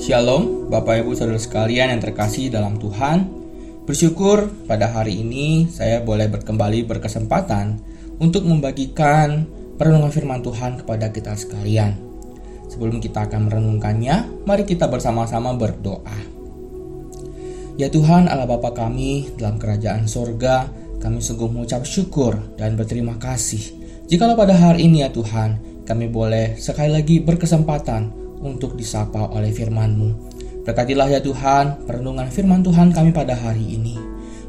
Shalom, Bapak Ibu Saudara sekalian yang terkasih dalam Tuhan. Bersyukur pada hari ini saya boleh kembali berkesempatan untuk membagikan perenungan firman Tuhan kepada kita sekalian. Sebelum kita akan merenungkannya, mari kita bersama-sama berdoa. Ya Tuhan Allah Bapa kami dalam kerajaan sorga, kami sungguh mengucap syukur dan berterima kasih. Jikalau pada hari ini ya Tuhan, kami boleh sekali lagi berkesempatan untuk disapa oleh firman-Mu. Berkatilah ya Tuhan, perenungan firman Tuhan kami pada hari ini.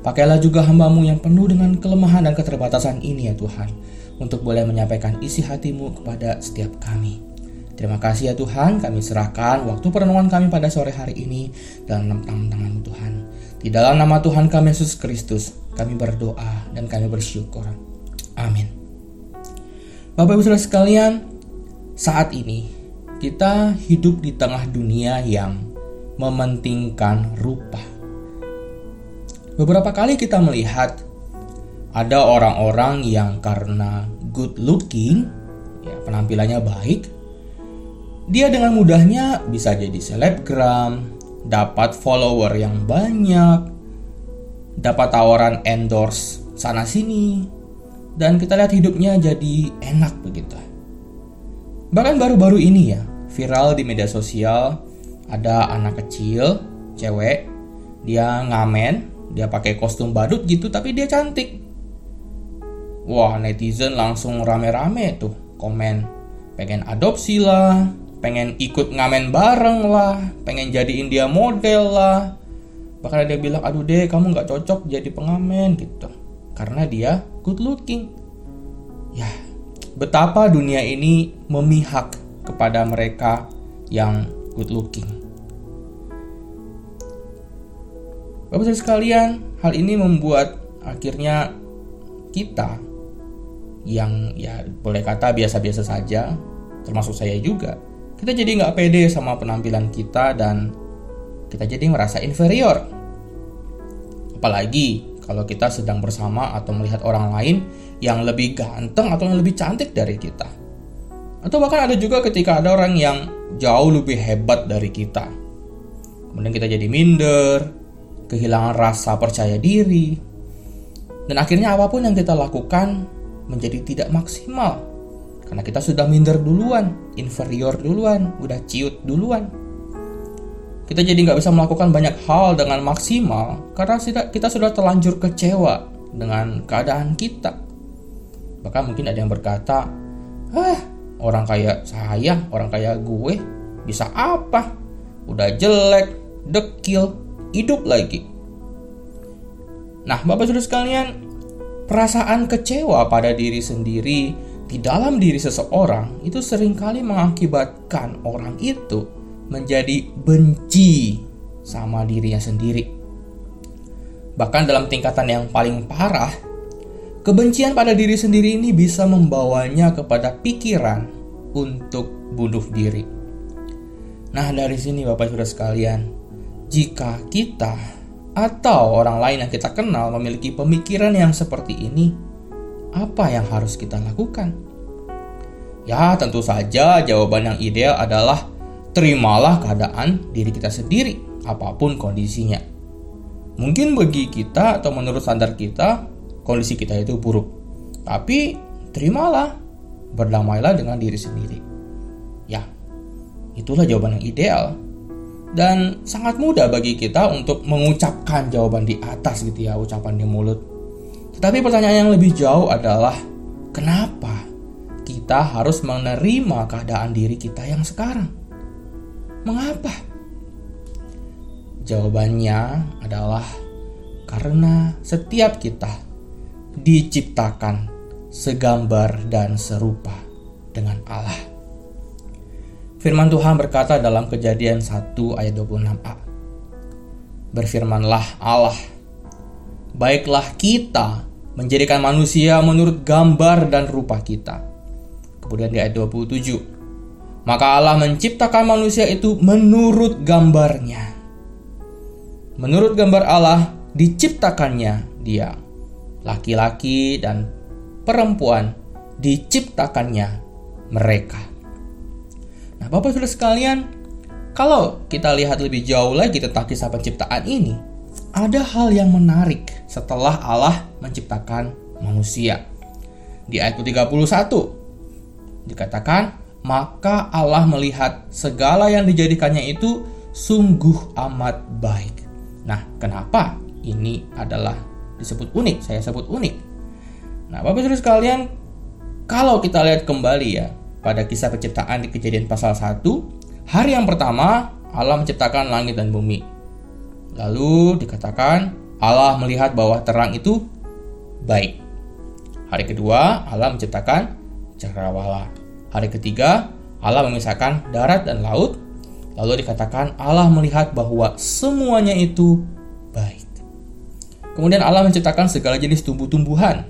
Pakailah juga hambamu yang penuh dengan kelemahan dan keterbatasan ini ya Tuhan, untuk boleh menyampaikan isi hatimu kepada setiap kami. Terima kasih ya Tuhan, kami serahkan waktu perenungan kami pada sore hari ini dalam tangan-tanganmu Tuhan. Di dalam nama Tuhan kami Yesus Kristus, kami berdoa dan kami bersyukur. Amin. Bapak Ibu Saudara sekalian, saat ini kita hidup di tengah dunia yang mementingkan rupa. Beberapa kali kita melihat ada orang-orang yang karena good looking, ya penampilannya baik, dia dengan mudahnya bisa jadi selebgram, dapat follower yang banyak, dapat tawaran endorse sana sini, dan kita lihat hidupnya jadi enak begitu. Bahkan baru-baru ini ya, viral di media sosial. Ada anak kecil cewek dia ngamen dia pakai kostum badut gitu tapi dia cantik. Wah netizen langsung rame-rame tuh komen. Pengen adopsi lah pengen ikut ngamen bareng lah pengen jadiin dia model lah. Bahkan ada bilang aduh deh kamu nggak cocok jadi pengamen gitu. Karena dia good looking. Ya betapa dunia ini memihak kepada mereka yang good looking. Bapak Ibu sekalian, hal ini membuat akhirnya kita yang ya boleh kata biasa-biasa saja, termasuk saya juga, kita jadi nggak pede sama penampilan kita dan kita jadi merasa inferior. Apalagi kalau kita sedang bersama atau melihat orang lain yang lebih ganteng atau yang lebih cantik dari kita. Atau bahkan ada juga ketika ada orang yang jauh lebih hebat dari kita. Kemudian kita jadi minder, kehilangan rasa percaya diri. Dan akhirnya apa pun yang kita lakukan menjadi tidak maksimal. Karena kita sudah minder duluan, inferior duluan, udah ciut duluan. Kita jadi nggak bisa melakukan banyak hal dengan maksimal karena kita sudah terlanjur kecewa dengan keadaan kita. Bahkan mungkin ada yang berkata, ah orang kayak saya, orang kayak gue bisa apa? Udah jelek, dekil, hidup lagi. Nah, Bapak Saudara sekalian, perasaan kecewa pada diri sendiri di dalam diri seseorang itu sering kali mengakibatkan orang itu menjadi benci sama dirinya sendiri. Bahkan dalam tingkatan yang paling parah, Kebencian pada diri sendiri ini bisa membawanya kepada pikiran untuk bunuh diri. Nah, dari sini Bapak Saudara sekalian, jika kita atau orang lain yang kita kenal memiliki pemikiran yang seperti ini, apa yang harus kita lakukan? Ya, tentu saja jawaban yang ideal adalah terimalah keadaan diri kita sendiri, apa pun kondisinya. Mungkin bagi kita atau menurut standar kita, kondisi kita itu buruk. Tapi terimalah, berdamailah dengan diri sendiri. Ya, itulah jawaban yang ideal. Dan sangat mudah bagi kita untuk mengucapkan jawaban di atas gitu ya, ucapan di mulut. Tetapi pertanyaan yang lebih jauh adalah kenapa kita harus menerima keadaan diri kita yang sekarang? Mengapa? Jawabannya adalah karena setiap kita diciptakan segambar dan serupa dengan Allah. Firman Tuhan berkata dalam kejadian 1 ayat 26a. Berfirmanlah Allah, baiklah kita menjadikan manusia menurut gambar dan rupa kita. Kemudian di ayat 27, maka Allah menciptakan manusia itu menurut gambarnya. Menurut gambar Allah diciptakannya dia laki-laki dan perempuan diciptakannya mereka. Nah, Bapak Saudara sekalian, Kalau kita lihat lebih jauh lagi tentang kisah penciptaan ini, ada hal yang menarik setelah Allah menciptakan manusia. Di ayat 31 dikatakan, "Maka Allah melihat segala yang dijadikannya itu sungguh amat baik." Nah, kenapa ini adalah disebut unik? Saya sebut unik. Nah, Bapak Ibu sekalian, kalau kita lihat kembali ya pada kisah penciptaan di Kejadian pasal 1, Hari yang pertama, Allah menciptakan langit dan bumi. Lalu dikatakan Allah melihat bahwa terang itu baik. Hari kedua, Allah menciptakan cakrawala. Hari ketiga, Allah memisahkan darat dan laut. Lalu dikatakan Allah melihat bahwa semuanya itu. Kemudian Allah menciptakan segala jenis tumbuh-tumbuhan.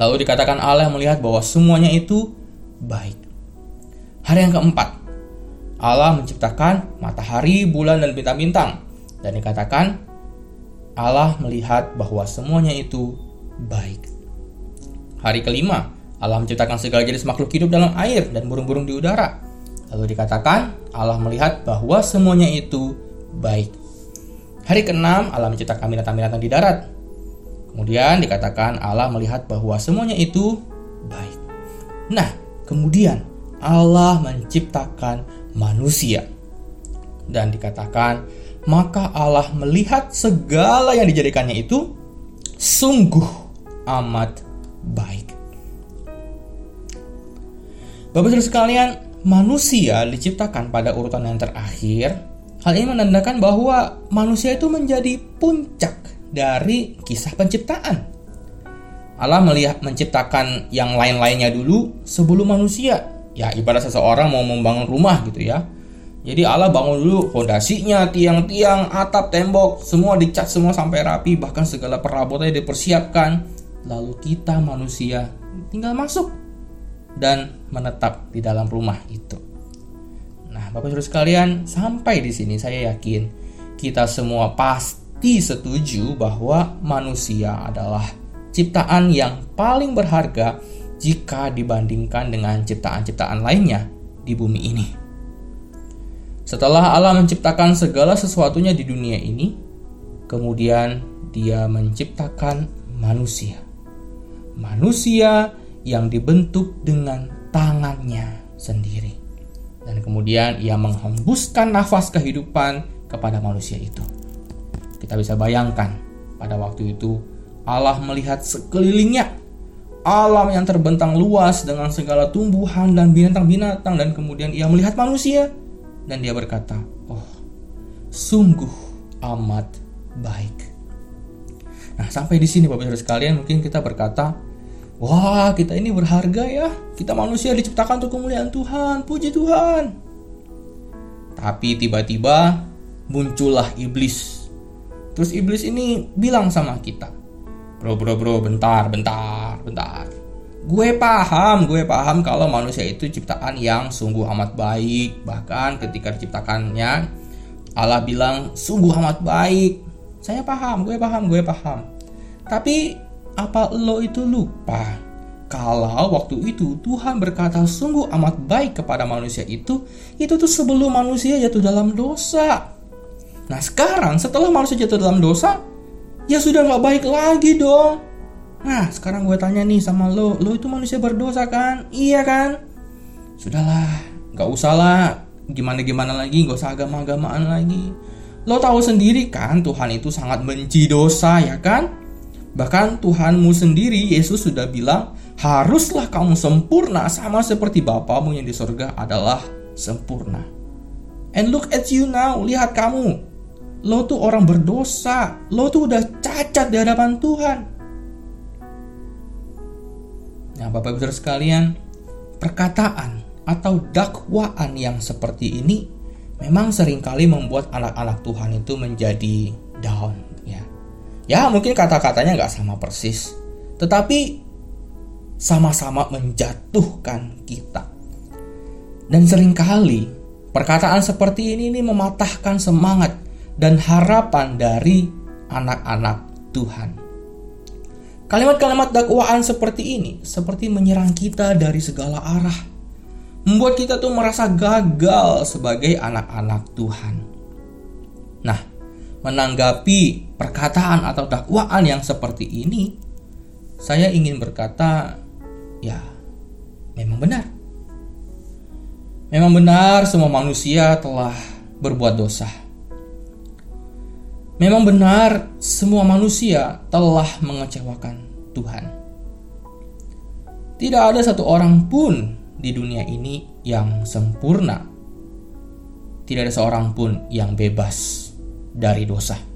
Lalu dikatakan Allah melihat bahwa semuanya itu baik. Hari yang keempat, Allah menciptakan matahari, bulan, dan bintang-bintang. Dan dikatakan Allah melihat bahwa semuanya itu baik. Hari kelima, Allah menciptakan segala jenis makhluk hidup dalam air dan burung-burung di udara. Lalu dikatakan Allah melihat bahwa semuanya itu baik. Hari keenam, Allah menciptakan binatang-binatang di darat. Kemudian dikatakan Allah melihat bahwa semuanya itu baik. Nah, kemudian Allah menciptakan manusia. Dan dikatakan, maka Allah melihat segala yang dijadikannya itu sungguh amat baik. Bapak Ibu sekalian, manusia diciptakan pada urutan yang terakhir. Hal ini menandakan bahwa manusia itu menjadi puncak dari kisah penciptaan. Allah melihat menciptakan yang lain-lainnya dulu sebelum manusia ya ibarat seseorang mau membangun rumah gitu ya. Jadi Allah bangun dulu fondasinya, tiang-tiang, atap, tembok, semua dicat semua sampai rapi, bahkan segala perabotannya dipersiapkan. Lalu kita manusia tinggal masuk dan menetap di dalam rumah itu. Bapak Saudara sekalian, sampai di sini saya yakin kita semua pasti setuju bahwa manusia adalah ciptaan yang paling berharga jika dibandingkan dengan ciptaan-ciptaan lainnya di bumi ini. Setelah Allah menciptakan segala sesuatunya di dunia ini, kemudian Dia menciptakan manusia. Manusia yang dibentuk dengan tangannya sendiri. Dan kemudian ia menghembuskan nafas kehidupan kepada manusia itu. Kita bisa bayangkan pada waktu itu Allah melihat sekelilingnya alam yang terbentang luas dengan segala tumbuhan dan binatang-binatang dan kemudian ia melihat manusia dan dia berkata, "Oh, sungguh amat baik." Nah, sampai di sini Bapak Ibu sekalian mungkin kita berkata, "Wah, kita ini berharga ya. Kita manusia diciptakan untuk kemuliaan Tuhan. Puji Tuhan." Tapi tiba-tiba muncullah iblis. Terus iblis ini bilang sama kita, Bro, bro, bro, bentar, bentar, bentar. Gue paham, gue paham kalau manusia itu ciptaan yang sungguh amat baik. Bahkan ketika diciptakannya, Allah bilang sungguh amat baik. Saya paham, gue paham, gue paham. Tapi apa lo itu lupa? Kalau waktu itu Tuhan berkata sungguh amat baik kepada manusia itu, itu tuh sebelum manusia jatuh dalam dosa. Nah sekarang setelah manusia jatuh dalam dosa, ya sudah nggak baik lagi dong. Nah, sekarang gue tanya nih sama lo, lo itu manusia berdosa kan? Iya kan? Sudahlah, nggak usah lah. Gimana-gimana lagi, nggak usah agama-agamaan lagi. Lo tahu sendiri kan, Tuhan itu sangat benci dosa, ya kan? Bahkan Tuhanmu sendiri, Yesus sudah bilang, haruslah kamu sempurna sama seperti Bapamu yang di surga adalah sempurna. And look at you now, lihat kamu, Lo tuh orang berdosa. Lo tuh udah cacat di hadapan Tuhan. Nah, Bapak Ibu sekalian, perkataan atau dakwaan yang seperti ini memang sering kali membuat anak-anak Tuhan itu menjadi down ya. Mungkin kata-katanya nggak sama persis, tetapi sama-sama menjatuhkan kita. Dan sering kali perkataan seperti ini, ini mematahkan semangat dan harapan dari anak-anak Tuhan. Kalimat-kalimat dakwaan seperti ini seperti menyerang kita dari segala arah. membuat kita tuh merasa gagal sebagai anak-anak Tuhan. Nah, menanggapi perkataan atau dakwaan yang seperti ini, saya ingin berkata, ya, memang benar. Memang benar semua manusia telah berbuat dosa. Memang benar semua manusia telah mengecewakan Tuhan. Tidak ada satu orang pun di dunia ini yang sempurna. Tidak ada seorang pun yang bebas dari dosa.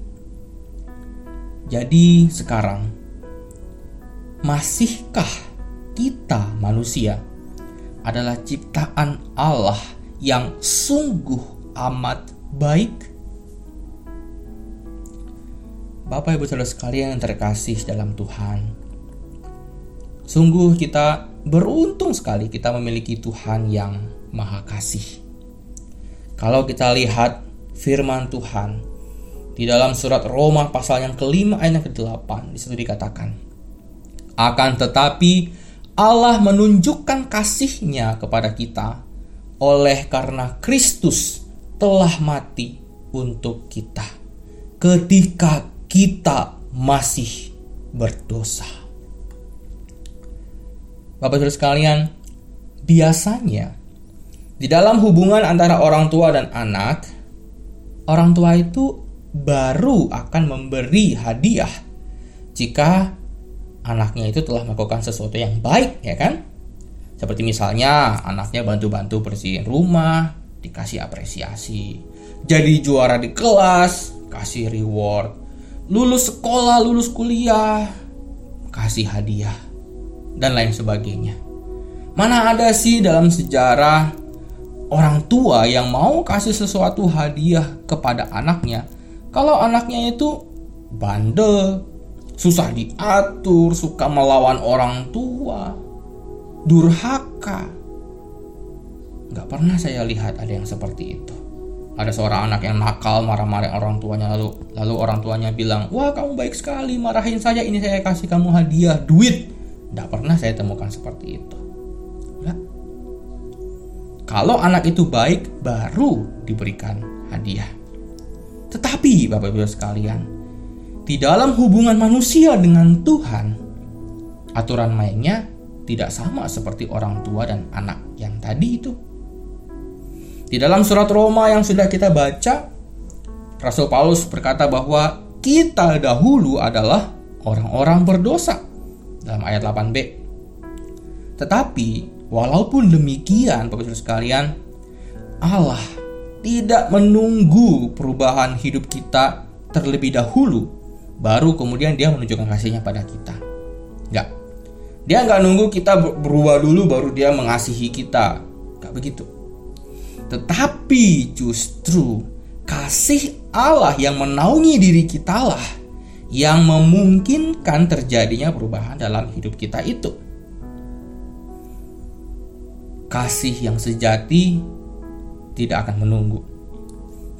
Jadi sekarang, masihkah kita manusia adalah ciptaan Allah yang sungguh amat baik? Bapak Ibu Saudara sekalian yang terkasih dalam Tuhan, sungguh kita beruntung sekali kita memiliki Tuhan yang Maha Kasih. Kalau kita lihat firman Tuhan di dalam surat Roma pasal yang kelima ayat yang ke-8 di situ dikatakan akan tetapi Allah menunjukkan kasihnya kepada kita oleh karena Kristus telah mati untuk kita ketika kita masih berdosa. Bapak Saudara sekalian, biasanya di dalam hubungan antara orang tua dan anak, orang tua itu baru akan memberi hadiah jika anaknya itu telah melakukan sesuatu yang baik, ya kan? Seperti misalnya anaknya bantu-bantu bersihin rumah, dikasih apresiasi. Jadi juara di kelas, kasih reward. Lulus sekolah, lulus kuliah, kasih hadiah dan lain sebagainya. Mana ada sih dalam sejarah orang tua yang mau kasih sesuatu hadiah kepada anaknya kalau anaknya itu bandel, susah diatur, suka melawan orang tua, durhaka. Gak pernah saya lihat ada yang seperti itu. Ada seorang anak yang nakal marah-marah orang tuanya lalu lalu orang tuanya bilang, "Wah, kamu baik sekali, marahin saya ini saya kasih kamu hadiah duit." Tidak pernah saya temukan seperti itu. Kalau anak itu baik, baru diberikan hadiah. Tetapi, Bapak Ibu sekalian, di dalam hubungan manusia dengan Tuhan, aturan mainnya tidak sama seperti orang tua dan anak yang tadi itu. Di dalam surat Roma yang sudah kita baca, Rasul Paulus berkata bahwa kita dahulu adalah orang-orang berdosa dalam ayat 8b. Tetapi walaupun demikian Bapak Ibu sekalian, Allah tidak menunggu perubahan hidup kita terlebih dahulu baru kemudian dia menunjukkan kasihnya pada kita. Enggak. Dia nggak nunggu kita berubah dulu baru dia mengasihi kita. Enggak begitu. Tetapi justru kasih Allah yang menaungi diri kita lah yang memungkinkan terjadinya perubahan dalam hidup kita itu. Kasih yang sejati tidak akan menunggu.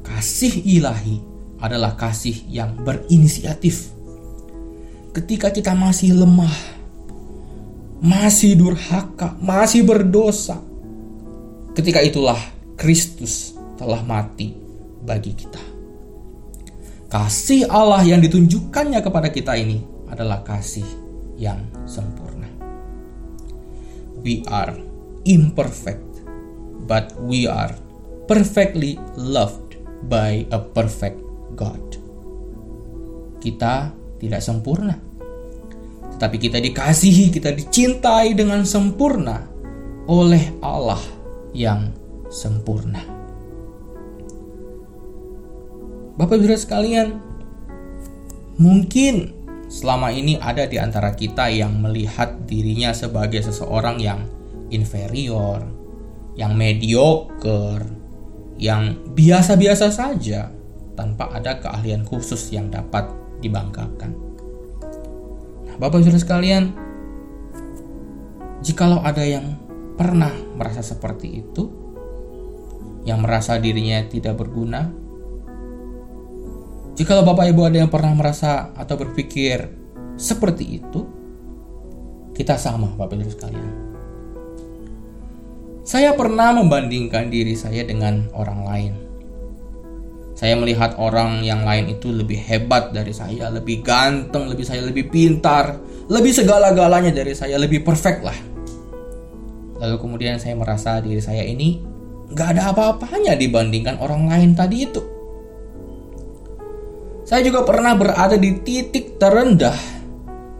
Kasih ilahi adalah kasih yang berinisiatif. Ketika kita masih lemah, masih durhaka, masih berdosa, ketika itulah Kristus telah mati bagi kita. Kasih Allah yang ditunjukkannya kepada kita ini adalah kasih yang sempurna. We are imperfect, but we are perfectly loved by a perfect God. Kita tidak sempurna, tetapi kita dikasihi, kita dicintai dengan sempurna oleh Allah yang sempurna. Bapak Ibu sekalian, mungkin selama ini ada di antara kita yang melihat dirinya sebagai seseorang yang inferior, yang mediocre, yang biasa-biasa saja tanpa ada keahlian khusus yang dapat dibanggakan. Nah, Bapak Ibu sekalian, jikalau ada yang pernah merasa seperti itu, yang merasa dirinya tidak berguna, Jikalau Bapak Ibu ada yang pernah merasa atau berpikir seperti itu, kita sama Bapak Ibu sekalian. Saya pernah membandingkan diri saya dengan orang lain. Saya melihat orang yang lain itu lebih hebat dari saya, lebih ganteng, lebih saya lebih pintar, lebih segala-galanya dari saya, lebih perfect lah. Lalu kemudian saya merasa diri saya ini nggak ada apa-apanya dibandingkan orang lain tadi itu. Saya juga pernah berada di titik terendah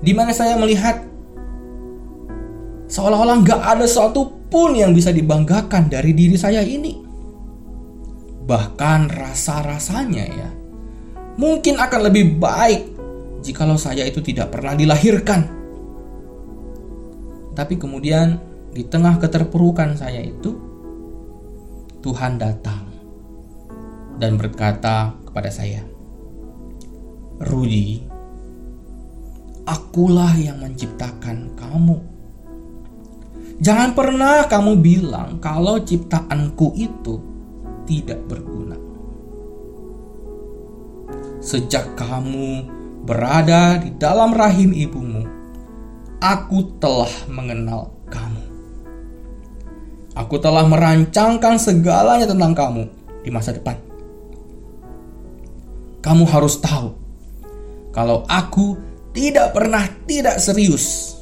di mana saya melihat seolah-olah nggak ada satu pun yang bisa dibanggakan dari diri saya ini bahkan rasa-rasanya ya, mungkin akan lebih baik jikalau saya itu tidak pernah dilahirkan. Tapi kemudian di tengah keterpurukan saya itu, Tuhan datang dan berkata kepada saya, Rudi, akulah yang menciptakan kamu. Jangan pernah kamu bilang kalau ciptaanku itu tidak berguna. Sejak kamu berada di dalam rahim ibumu, aku telah mengenal kamu. Aku telah merancangkan segalanya tentang kamu di masa depan. Kamu harus tahu kalau aku tidak pernah tidak serius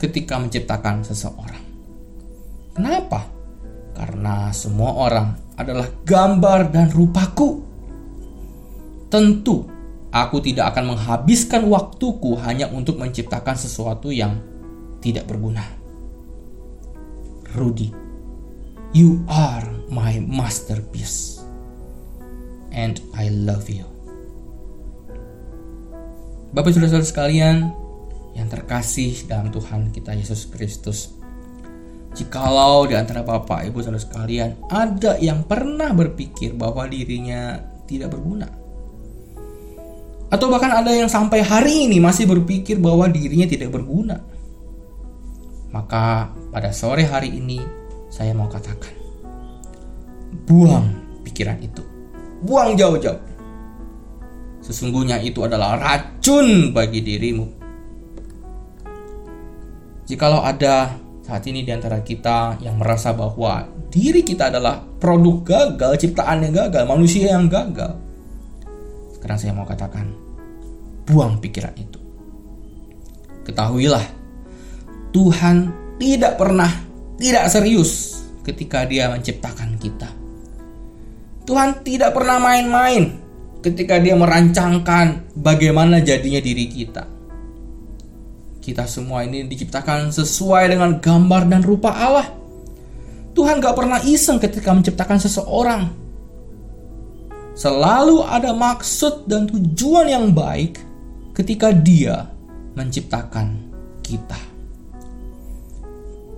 ketika menciptakan seseorang. Kenapa? Karena semua orang adalah gambar dan rupaku. Tentu, aku tidak akan menghabiskan waktuku hanya untuk menciptakan sesuatu yang tidak berguna. Rudy, you are my masterpiece, and I love you. Bapak saudara sekalian yang terkasih dalam Tuhan kita Yesus Kristus, Jikalau di antara Bapak Ibu Saudara sekalian ada yang pernah berpikir bahwa dirinya tidak berguna. Atau bahkan ada yang sampai hari ini masih berpikir bahwa dirinya tidak berguna. Maka pada sore hari ini saya mau katakan, buang pikiran itu. Buang jauh-jauh. Sesungguhnya itu adalah racun bagi dirimu. Jikalau ada saat ini di antara kita yang merasa bahwa diri kita adalah produk gagal, ciptaan yang gagal, manusia yang gagal. Sekarang saya mau katakan, buang pikiran itu. Ketahuilah, Tuhan tidak pernah tidak serius ketika Dia menciptakan kita. Tuhan tidak pernah main-main ketika Dia merancangkan bagaimana jadinya diri kita. Kita semua ini diciptakan sesuai dengan gambar dan rupa Allah. Tuhan gak pernah iseng ketika menciptakan seseorang. Selalu ada maksud dan tujuan yang baik ketika dia menciptakan kita.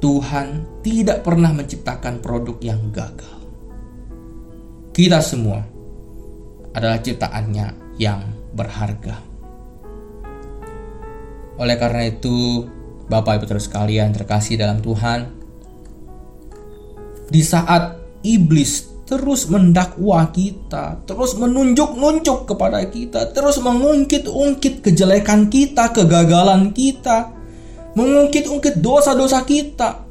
Tuhan tidak pernah menciptakan produk yang gagal. Kita semua adalah ciptaannya yang berharga. Oleh karena itu, Bapak Ibu terus sekalian terkasih dalam Tuhan, di saat iblis terus mendakwa kita, terus menunjuk-nunjuk kepada kita, terus mengungkit-ungkit kejelekan kita, kegagalan kita, mengungkit-ungkit dosa-dosa kita,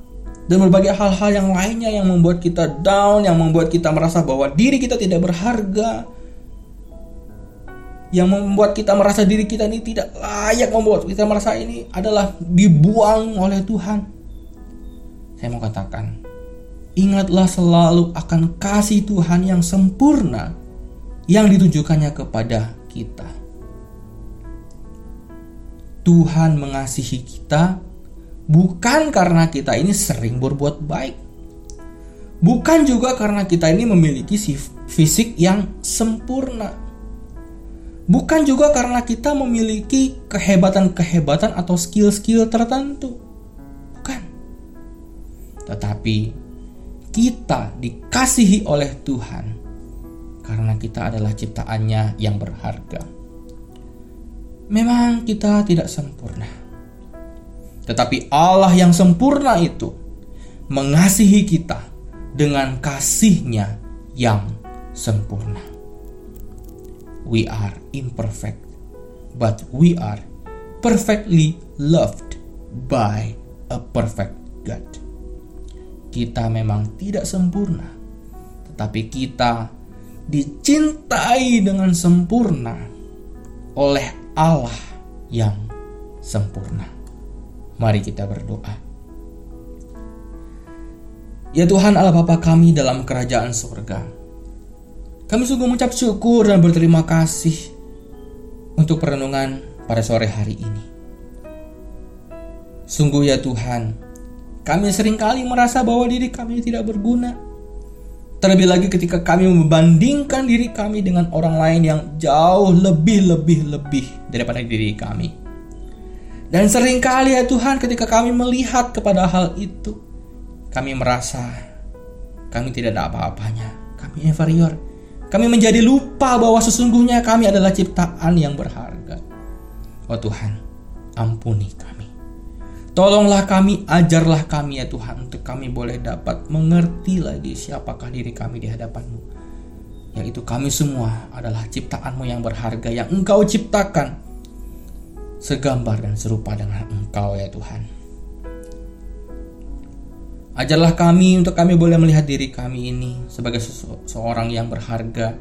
dan berbagai hal-hal yang lainnya yang membuat kita down, yang membuat kita merasa bahwa diri kita tidak berharga, yang membuat kita merasa diri kita ini tidak layak membuat kita merasa ini adalah dibuang oleh Tuhan. Saya mau katakan, ingatlah selalu akan kasih Tuhan yang sempurna yang ditujukannya kepada kita. Tuhan mengasihi kita bukan karena kita ini sering berbuat baik. Bukan juga karena kita ini memiliki fisik yang sempurna Bukan juga karena kita memiliki kehebatan-kehebatan atau skill-skill tertentu. Bukan. Tetapi kita dikasihi oleh Tuhan karena kita adalah ciptaannya yang berharga. Memang kita tidak sempurna. Tetapi Allah yang sempurna itu mengasihi kita dengan kasihnya yang sempurna we are imperfect, but we are perfectly loved by a perfect God. kita memang tidak sempurna, tetapi kita dicintai dengan sempurna oleh Allah yang sempurna. Mari kita berdoa. Ya Tuhan Allah Bapa kami dalam kerajaan surga. Kami sungguh mengucap syukur dan berterima kasih untuk perenungan pada sore hari ini. Sungguh ya Tuhan, kami sering kali merasa bahwa diri kami tidak berguna. Terlebih lagi ketika kami membandingkan diri kami dengan orang lain yang jauh lebih-lebih-lebih daripada diri kami. Dan sering kali ya Tuhan ketika kami melihat kepada hal itu, kami merasa kami tidak ada apa-apanya. Kami inferior, kami menjadi lupa bahwa sesungguhnya kami adalah ciptaan yang berharga. Oh Tuhan, ampuni kami. Tolonglah kami, ajarlah kami ya Tuhan untuk kami boleh dapat mengerti lagi siapakah diri kami di hadapanmu. Yaitu kami semua adalah ciptaanmu yang berharga yang engkau ciptakan. Segambar dan serupa dengan engkau ya Tuhan. Ajarlah kami untuk kami boleh melihat diri kami ini sebagai seorang yang berharga,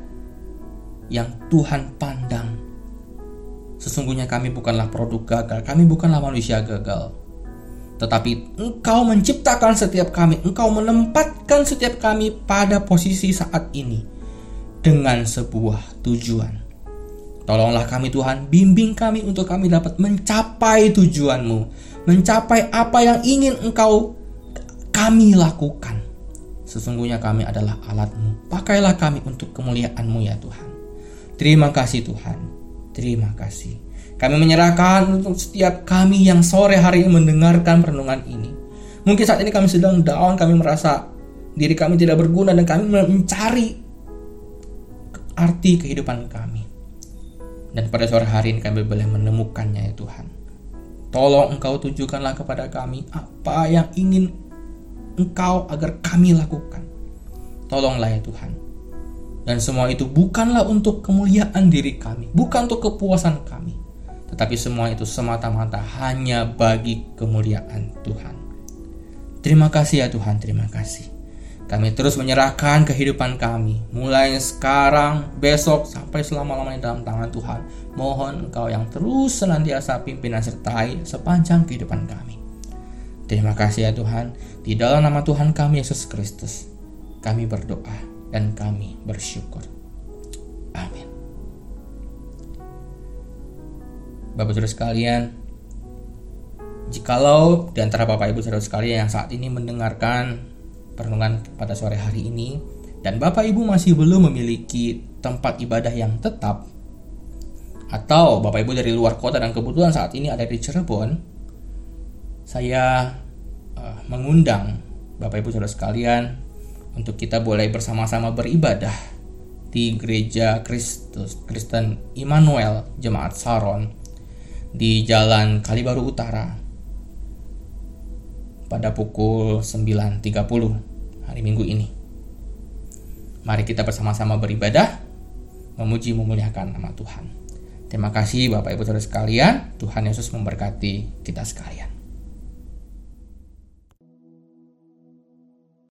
yang Tuhan pandang. Sesungguhnya kami bukanlah produk gagal, kami bukanlah manusia gagal. Tetapi engkau menciptakan setiap kami, engkau menempatkan setiap kami pada posisi saat ini dengan sebuah tujuan. Tolonglah kami Tuhan, bimbing kami untuk kami dapat mencapai tujuanmu, mencapai apa yang ingin engkau kami lakukan. Sesungguhnya kami adalah alatmu. Pakailah kami untuk kemuliaanmu ya Tuhan. Terima kasih Tuhan. Terima kasih. Kami menyerahkan untuk setiap kami yang sore hari ini mendengarkan perenungan ini. Mungkin saat ini kami sedang down, kami merasa diri kami tidak berguna dan kami mencari arti kehidupan kami. Dan pada sore hari ini kami boleh menemukannya ya Tuhan. Tolong engkau tunjukkanlah kepada kami apa yang ingin Engkau agar kami lakukan. Tolonglah ya Tuhan. Dan semua itu bukanlah untuk kemuliaan diri kami, bukan untuk kepuasan kami, tetapi semua itu semata-mata hanya bagi kemuliaan Tuhan. Terima kasih ya Tuhan, terima kasih. Kami terus menyerahkan kehidupan kami, mulai sekarang, besok, sampai selama-lamanya dalam tangan Tuhan. Mohon Engkau yang terus senantiasa pimpin dan sertai sepanjang kehidupan kami. Terima kasih ya Tuhan, di dalam nama Tuhan kami Yesus Kristus, kami berdoa dan kami bersyukur. Amin. Bapak Saudara sekalian, jikalau di antara Bapak Ibu Saudara sekalian yang saat ini mendengarkan perenungan pada sore hari ini dan Bapak Ibu masih belum memiliki tempat ibadah yang tetap atau Bapak Ibu dari luar kota dan kebetulan saat ini ada di Cirebon, saya uh, mengundang Bapak Ibu Saudara sekalian untuk kita boleh bersama-sama beribadah di Gereja Kristus Kristen Immanuel Jemaat Saron di Jalan Kalibaru Utara pada pukul 9.30 hari Minggu ini. Mari kita bersama-sama beribadah, memuji memuliakan nama Tuhan. Terima kasih Bapak Ibu Saudara sekalian, Tuhan Yesus memberkati kita sekalian.